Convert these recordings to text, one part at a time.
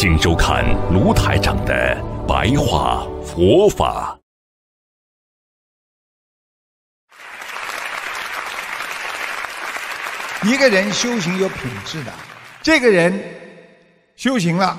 请收看卢台长的白话佛法。一个人修行有品质的，这个人修行了，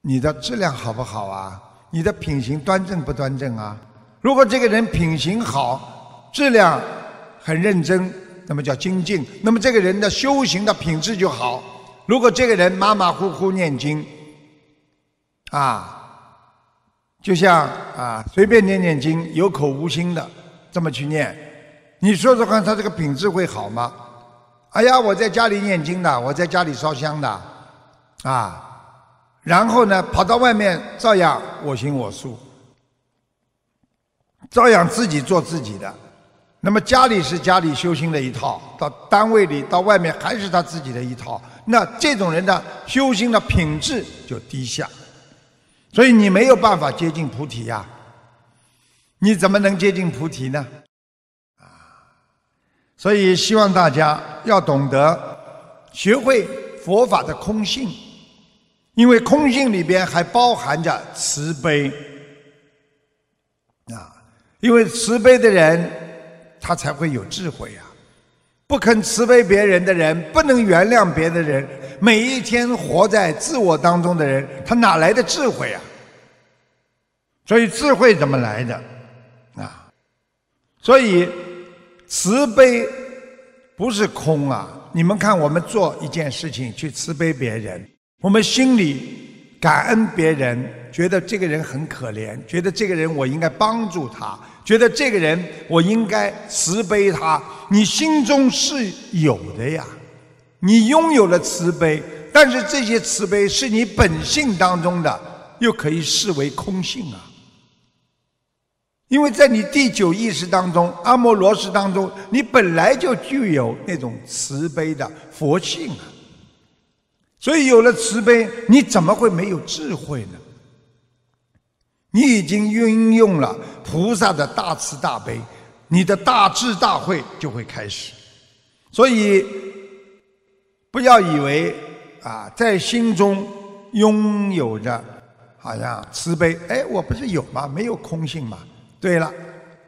你的质量好不好啊？你的品行端正不端正啊？如果这个人品行好，质量很认真。那么叫精进，那么这个人的修行的品质就好。如果这个人马马虎虎念经，啊，就像啊随便念念经，有口无心的这么去念，你说说看，他这个品质会好吗？哎呀，我在家里念经的，我在家里烧香的，啊，然后呢跑到外面照样我行我素，照样自己做自己的。那么家里是家里修行的一套，到单位里、到外面还是他自己的一套。那这种人的修行的品质就低下，所以你没有办法接近菩提呀。你怎么能接近菩提呢？啊，所以希望大家要懂得学会佛法的空性，因为空性里边还包含着慈悲啊，因为慈悲的人。他才会有智慧呀！不肯慈悲别人的人，不能原谅别的人，每一天活在自我当中的人，他哪来的智慧啊？所以智慧怎么来的啊？所以慈悲不是空啊！你们看，我们做一件事情去慈悲别人，我们心里感恩别人，觉得这个人很可怜，觉得这个人我应该帮助他。觉得这个人，我应该慈悲他。你心中是有的呀，你拥有了慈悲，但是这些慈悲是你本性当中的，又可以视为空性啊。因为在你第九意识当中，阿摩罗什当中，你本来就具有那种慈悲的佛性啊。所以有了慈悲，你怎么会没有智慧呢？你已经运用了菩萨的大慈大悲，你的大智大慧就会开始。所以，不要以为啊，在心中拥有着好像慈悲，哎，我不是有吗？没有空性吗？对了，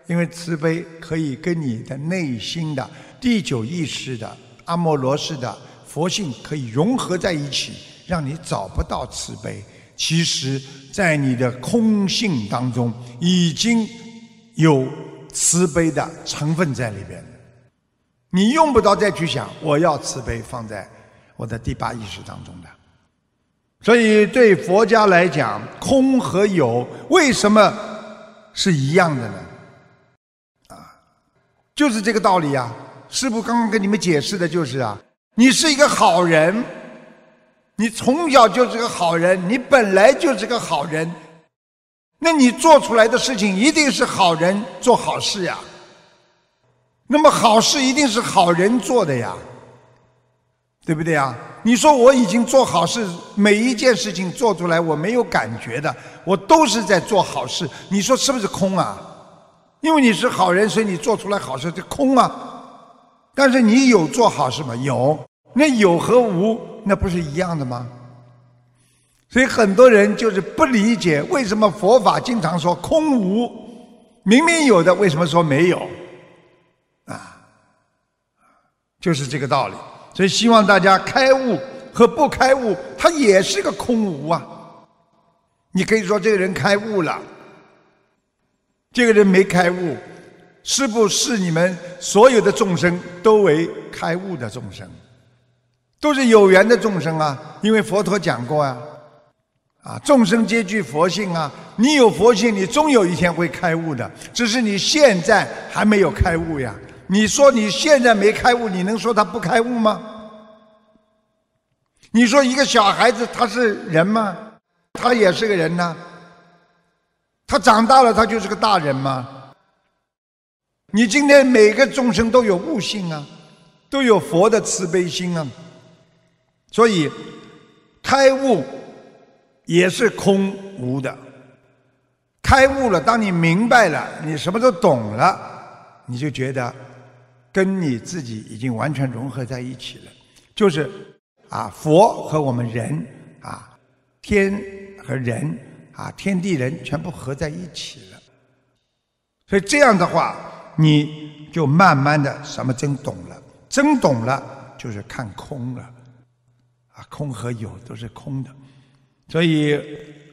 因为慈悲可以跟你的内心的第九意识的阿摩罗氏的佛性可以融合在一起，让你找不到慈悲。其实，在你的空性当中，已经有慈悲的成分在里边你用不着再去想，我要慈悲放在我的第八意识当中的。所以，对佛家来讲，空和有为什么是一样的呢？啊，就是这个道理呀。师父刚刚跟你们解释的就是啊，你是一个好人。你从小就是个好人，你本来就是个好人，那你做出来的事情一定是好人做好事呀。那么好事一定是好人做的呀，对不对呀？你说我已经做好事，每一件事情做出来我没有感觉的，我都是在做好事，你说是不是空啊？因为你是好人，所以你做出来好事就空啊。但是你有做好事吗？有。那有和无，那不是一样的吗？所以很多人就是不理解，为什么佛法经常说空无，明明有的，为什么说没有？啊，就是这个道理。所以希望大家开悟和不开悟，它也是个空无啊。你可以说这个人开悟了，这个人没开悟，是不是你们所有的众生都为开悟的众生？都是有缘的众生啊，因为佛陀讲过啊，啊，众生皆具佛性啊，你有佛性，你终有一天会开悟的，只是你现在还没有开悟呀。你说你现在没开悟，你能说他不开悟吗？你说一个小孩子他是人吗？他也是个人呐。他长大了，他就是个大人吗？你今天每个众生都有悟性啊，都有佛的慈悲心啊，所以开悟也是空无的。开悟了，当你明白了，你什么都懂了，你就觉得跟你自己已经完全融合在一起了，就是啊，佛和我们人啊，天和人。啊，天地人全部合在一起了，所以这样的话，你就慢慢的什么真懂了，真懂了就是看空了，空和有都是空的，所以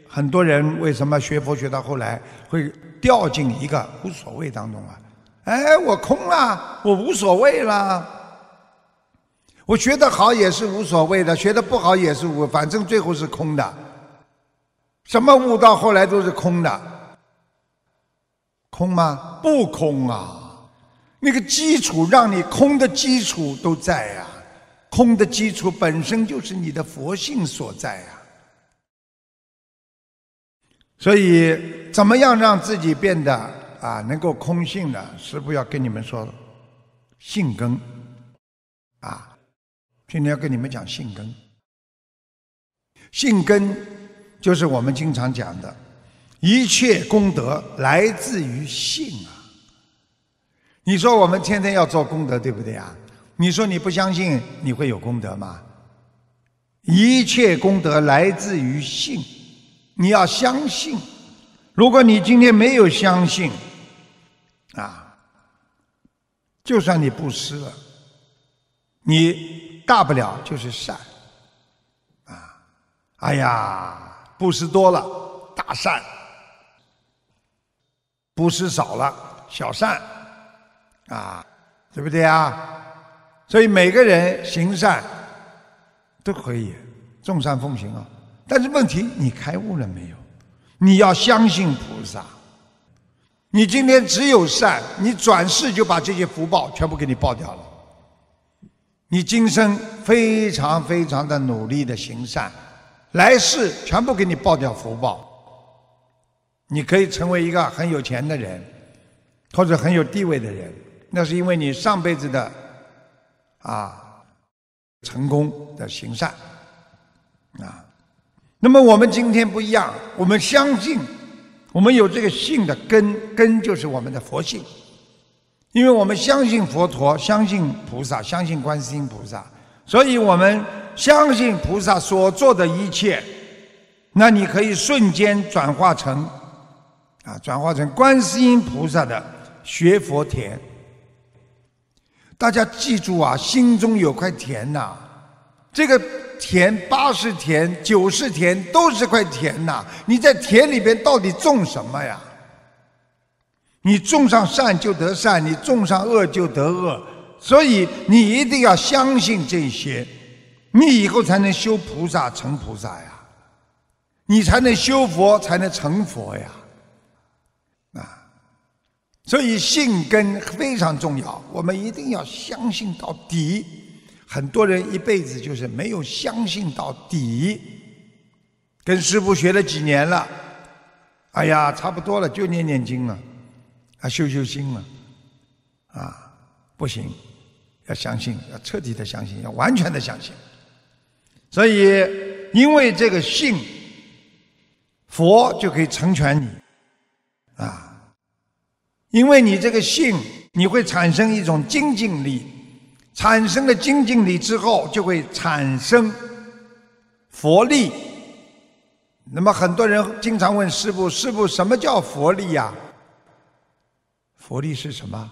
很多人为什么学佛学到后来会掉进一个无所谓当中啊？哎，我空了，我无所谓了，我学得好也是无所谓的，学得不好也是无，反正最后是空的。什么悟到后来都是空的，空吗？不空啊！那个基础让你空的基础都在呀，空的基础本身就是你的佛性所在呀。所以，怎么样让自己变得啊能够空性呢？师父要跟你们说，性根啊，今天要跟你们讲性根，性根。就是我们经常讲的，一切功德来自于性啊。你说我们天天要做功德，对不对啊？你说你不相信你会有功德吗？一切功德来自于信，你要相信。如果你今天没有相信，啊，就算你布施了，你大不了就是善，啊，哎呀。布施多了，大善；布施少了，小善。啊，对不对啊？所以每个人行善都可以，众善奉行啊。但是问题，你开悟了没有？你要相信菩萨。你今天只有善，你转世就把这些福报全部给你报掉了。你今生非常非常的努力的行善。来世全部给你报掉福报，你可以成为一个很有钱的人，或者很有地位的人，那是因为你上辈子的啊成功的行善啊。那么我们今天不一样，我们相信，我们有这个信的根，根就是我们的佛性，因为我们相信佛陀，相信菩萨，相信观世音菩萨，所以我们。相信菩萨所做的一切，那你可以瞬间转化成，啊，转化成观世音菩萨的学佛田。大家记住啊，心中有块田呐，这个田八十田、九十田都是块田呐。你在田里边到底种什么呀？你种上善就得善，你种上恶就得恶，所以你一定要相信这些。你以后才能修菩萨成菩萨呀，你才能修佛才能成佛呀，所以信根非常重要，我们一定要相信到底。很多人一辈子就是没有相信到底，跟师傅学了几年了，哎呀，差不多了，就念念经了，啊，修修心了，啊，不行，要相信，要彻底的相信，要完全的相信。所以，因为这个信，佛就可以成全你，因为你这个信，你会产生一种精进力，产生了精进力之后，就会产生佛力。那么很多人经常问师父：“师父，什么叫佛力呀？”佛力是什么？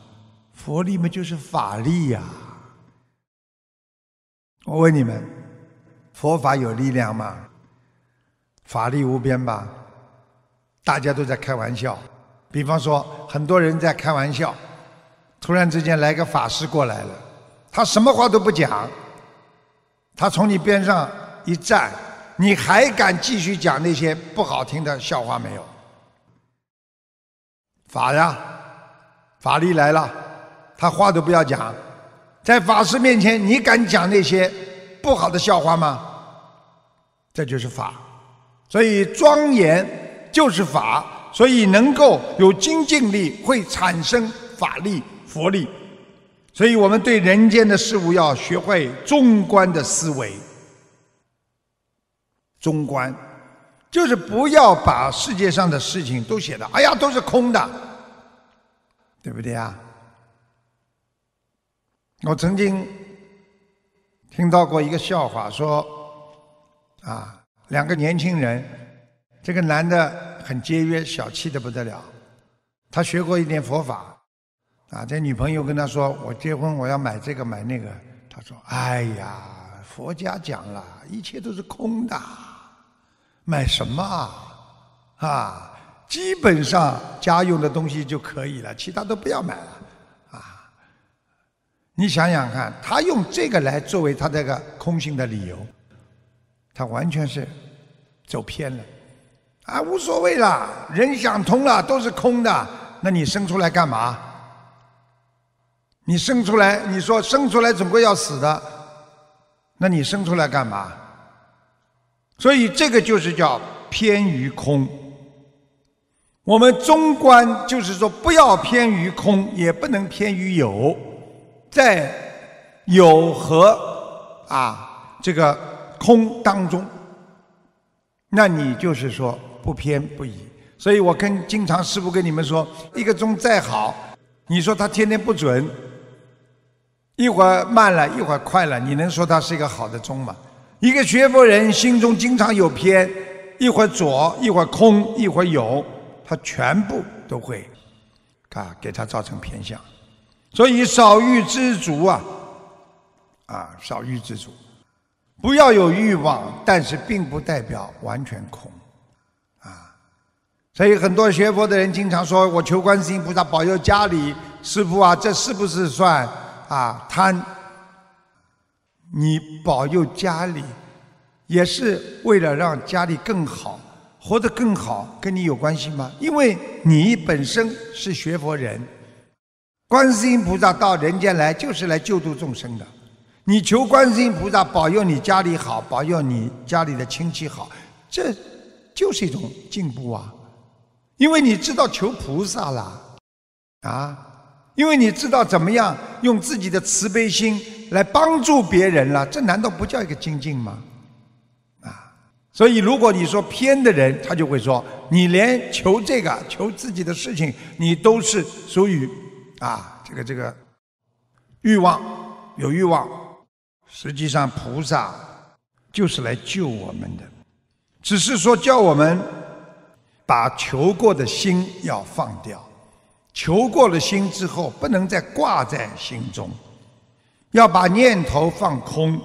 佛力嘛，就是法力呀。我问你们。佛法有力量吗？法力无边吧？大家都在开玩笑。比方说，很多人在开玩笑，突然之间来个法师过来了，他什么话都不讲，他从你边上一站，你还敢继续讲那些不好听的笑话没有？法呀，法力来了，他话都不要讲，在法师面前，你敢讲那些？不好的笑话吗？这就是法，所以庄严就是法，所以能够有精进力，会产生法力、佛力。所以我们对人间的事物要学会中观的思维。中观就是不要把世界上的事情都写的，哎呀，都是空的，对不对啊？我曾经听到过一个笑话，说啊，两个年轻人，这个男的很节约，小气的不得了，他学过一点佛法。啊，这女朋友跟他说：“我结婚我要买这个买那个。”他说：“哎呀，佛家讲了一切都是空的，买什么啊？啊，基本上家用的东西就可以了，其他都不要买了。啊，你想想看，他用这个来作为他这个空性的理由，他完全是走偏了。啊，无所谓了，人想通了都是空的，那你生出来干嘛？”你生出来，你说生出来总归要死的，那你生出来干嘛？所以这个就是叫偏于空。我们中观就是说，不要偏于空，也不能偏于有，在有和啊这个空当中，那你就是说不偏不倚。所以我跟经常师傅跟你们说，一个钟再好，你说它天天不准。一会儿慢了一会儿快了，你能说它是一个好的钟吗？一个学佛人心中经常有偏，一会儿左一会儿空一会儿有，他全部都会啊给他造成偏向。所以少欲知足啊，啊少欲知足，不要有欲望，但是并不代表完全空。所以很多学佛的人经常说：“我求观世音菩萨保佑家里，师傅啊，这是不是算？”啊，贪！你保佑家里，也是为了让家里更好，活得更好，跟你有关系吗？因为你本身是学佛人，观世音菩萨到人间来就是来救度众生的。你求观世音菩萨保佑你家里好，保佑你家里的亲戚好，这就是一种进步啊！因为你知道求菩萨了，啊。因为你知道怎么样用自己的慈悲心来帮助别人了，这难道不叫一个精进吗？啊！所以如果你说偏的人，他就会说你连求这个求自己的事情，你都是属于啊这个这个欲望有欲望。实际上菩萨就是来救我们的，只是说叫我们把求过的心要放掉。求过了心之后，不能再挂在心中，要把念头放空，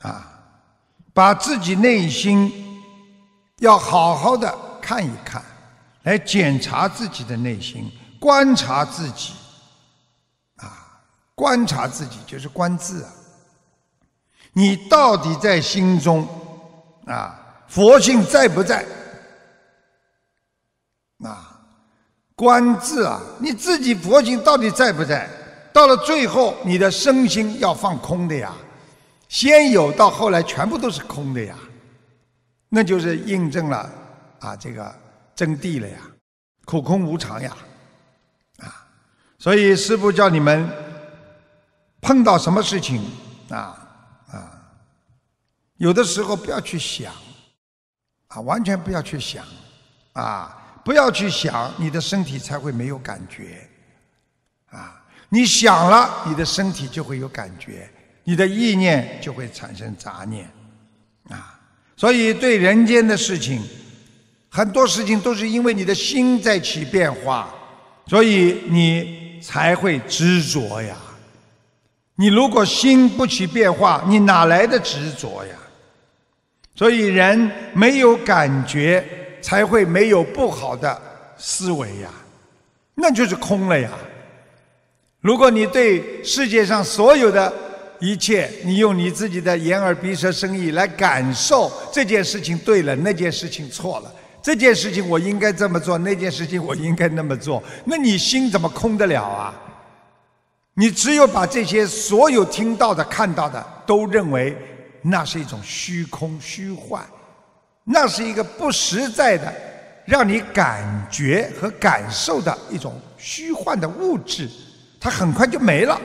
啊，把自己内心要好好的看一看，来检查自己的内心，观察自己，啊，观察自己就是观自啊，你到底在心中啊，佛性在不在？啊？观自啊，你自己佛性到底在不在？到了最后，你的身心要放空的呀，先有到后来全部都是空的呀，那就是印证了啊这个真谛了呀，苦空无常呀，啊，所以师父叫你们碰到什么事情啊啊，有的时候不要去想，啊，完全不要去想，啊。不要去想，你的身体才会没有感觉，啊！你想了，你的身体就会有感觉，你的意念就会产生杂念，啊！所以对人间的事情，很多事情都是因为你的心在起变化，所以你才会执着呀。你如果心不起变化，你哪来的执着呀？所以人没有感觉。才会没有不好的思维呀，那就是空了呀。如果你对世界上所有的一切，你用你自己的眼耳鼻舌身意来感受这件事情对了，那件事情错了，这件事情我应该这么做，那件事情我应该那么做，那你心怎么空得了啊？你只有把这些所有听到的、看到的，都认为那是一种虚空虚幻。那是一个不实在的，让你感觉和感受的一种虚幻的物质，它很快就没了，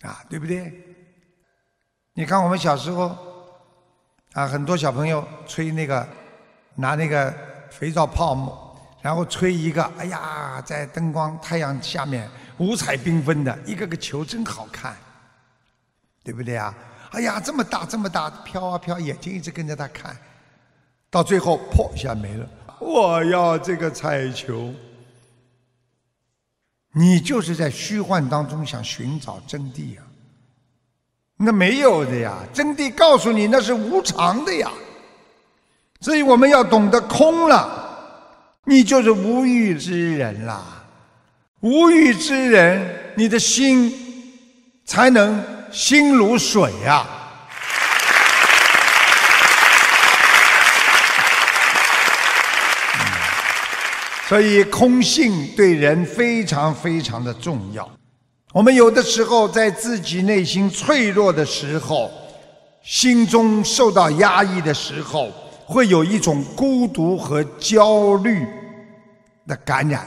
啊，对不对？你看我们小时候，啊，很多小朋友吹那个，拿那个肥皂泡沫，然后吹一个，哎呀，在灯光太阳下面五彩缤纷的一个个球，真好看，对不对啊？哎呀，这么大这么大，飘啊飘，眼睛一直跟着它看，到最后破一下没了。我要这个彩球，你就是在虚幻当中想寻找真谛啊。那没有的呀，真谛告诉你那是无常的呀。所以我们要懂得空了，你就是无欲之人啦。无欲之人，你的心才能。心如水呀，所以空性对人非常非常的重要。我们有的时候在自己内心脆弱的时候，心中受到压抑的时候，会有一种孤独和焦虑的感染，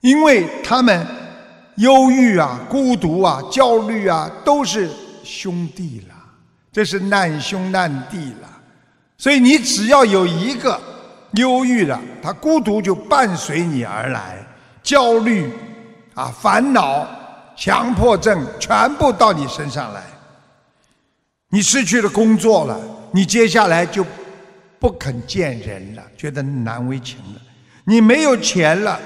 因为他们。忧郁啊，孤独啊，焦虑啊，都是兄弟了，这是难兄难弟了。所以你只要有一个忧郁了，他孤独就伴随你而来，焦虑啊，烦恼、强迫症全部到你身上来。你失去了工作了，你接下来就不肯见人了，觉得难为情了。你没有钱了。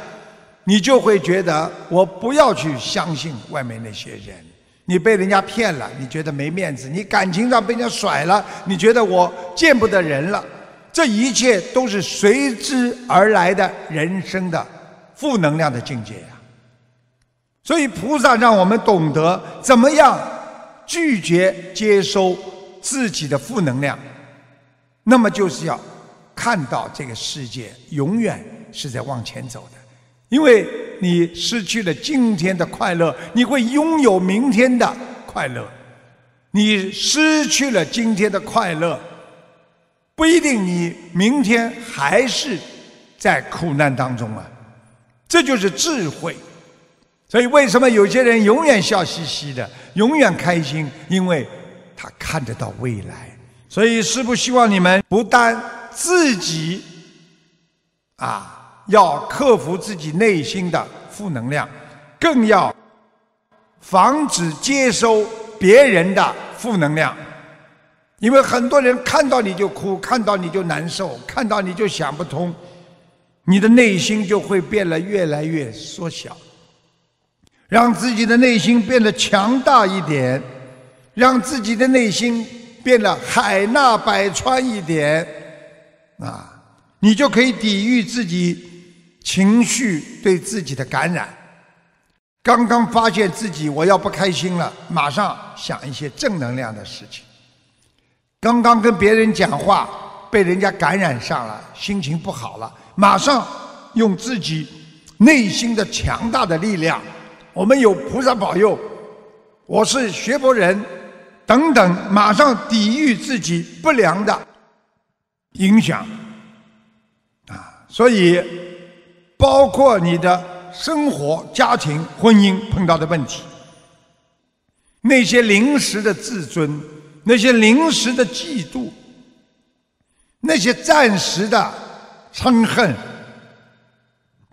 你就会觉得我不要去相信外面那些人，你被人家骗了，你觉得没面子；你感情上被人家甩了，你觉得我见不得人了。这一切都是随之而来的人生的负能量的境界呀。所以菩萨让我们懂得怎么样拒绝接收自己的负能量，那么就是要看到这个世界永远是在往前走的。因为你失去了今天的快乐，你会拥有明天的快乐。你失去了今天的快乐，不一定你明天还是在苦难当中啊。这就是智慧。所以，为什么有些人永远笑嘻嘻的，永远开心？因为他看得到未来。所以，师父希望你们不但自己啊。要克服自己内心的负能量，更要防止接收别人的负能量。因为很多人看到你就哭，看到你就难受，看到你就想不通，你的内心就会变得越来越缩小。让自己的内心变得强大一点，让自己的内心变得海纳百川一点，啊，你就可以抵御自己。情绪对自己的感染，刚刚发现自己我要不开心了，马上想一些正能量的事情。刚刚跟别人讲话被人家感染上了，心情不好了，马上用自己内心的强大的力量，我们有菩萨保佑，我是学佛人，等等，马上抵御自己不良的影响啊，所以。包括你的生活、家庭、婚姻碰到的问题，那些临时的自尊，那些临时的嫉妒，那些暂时的嗔恨，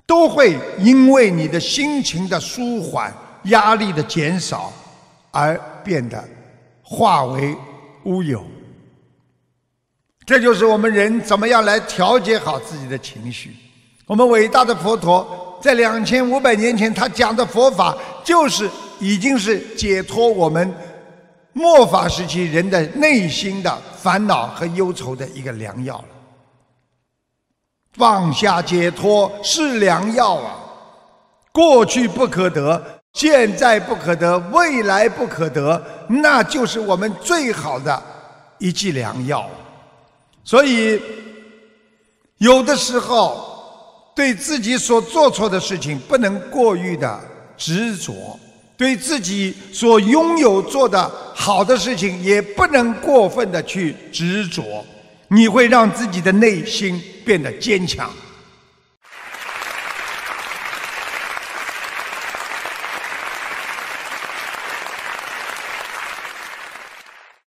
都会因为你的心情的舒缓、压力的减少而变得化为乌有。这就是我们人怎么样来调节好自己的情绪。我们伟大的佛陀在两千五百年前，他讲的佛法就是已经是解脱我们末法时期人的内心的烦恼和忧愁的一个良药了。放下解脱是良药啊！过去不可得，现在不可得，未来不可得，那就是我们最好的一剂良药。所以，有的时候。对自己所做错的事情不能过于的执着，对自己所拥有做的好的事情也不能过分的去执着，你会让自己的内心变得坚强。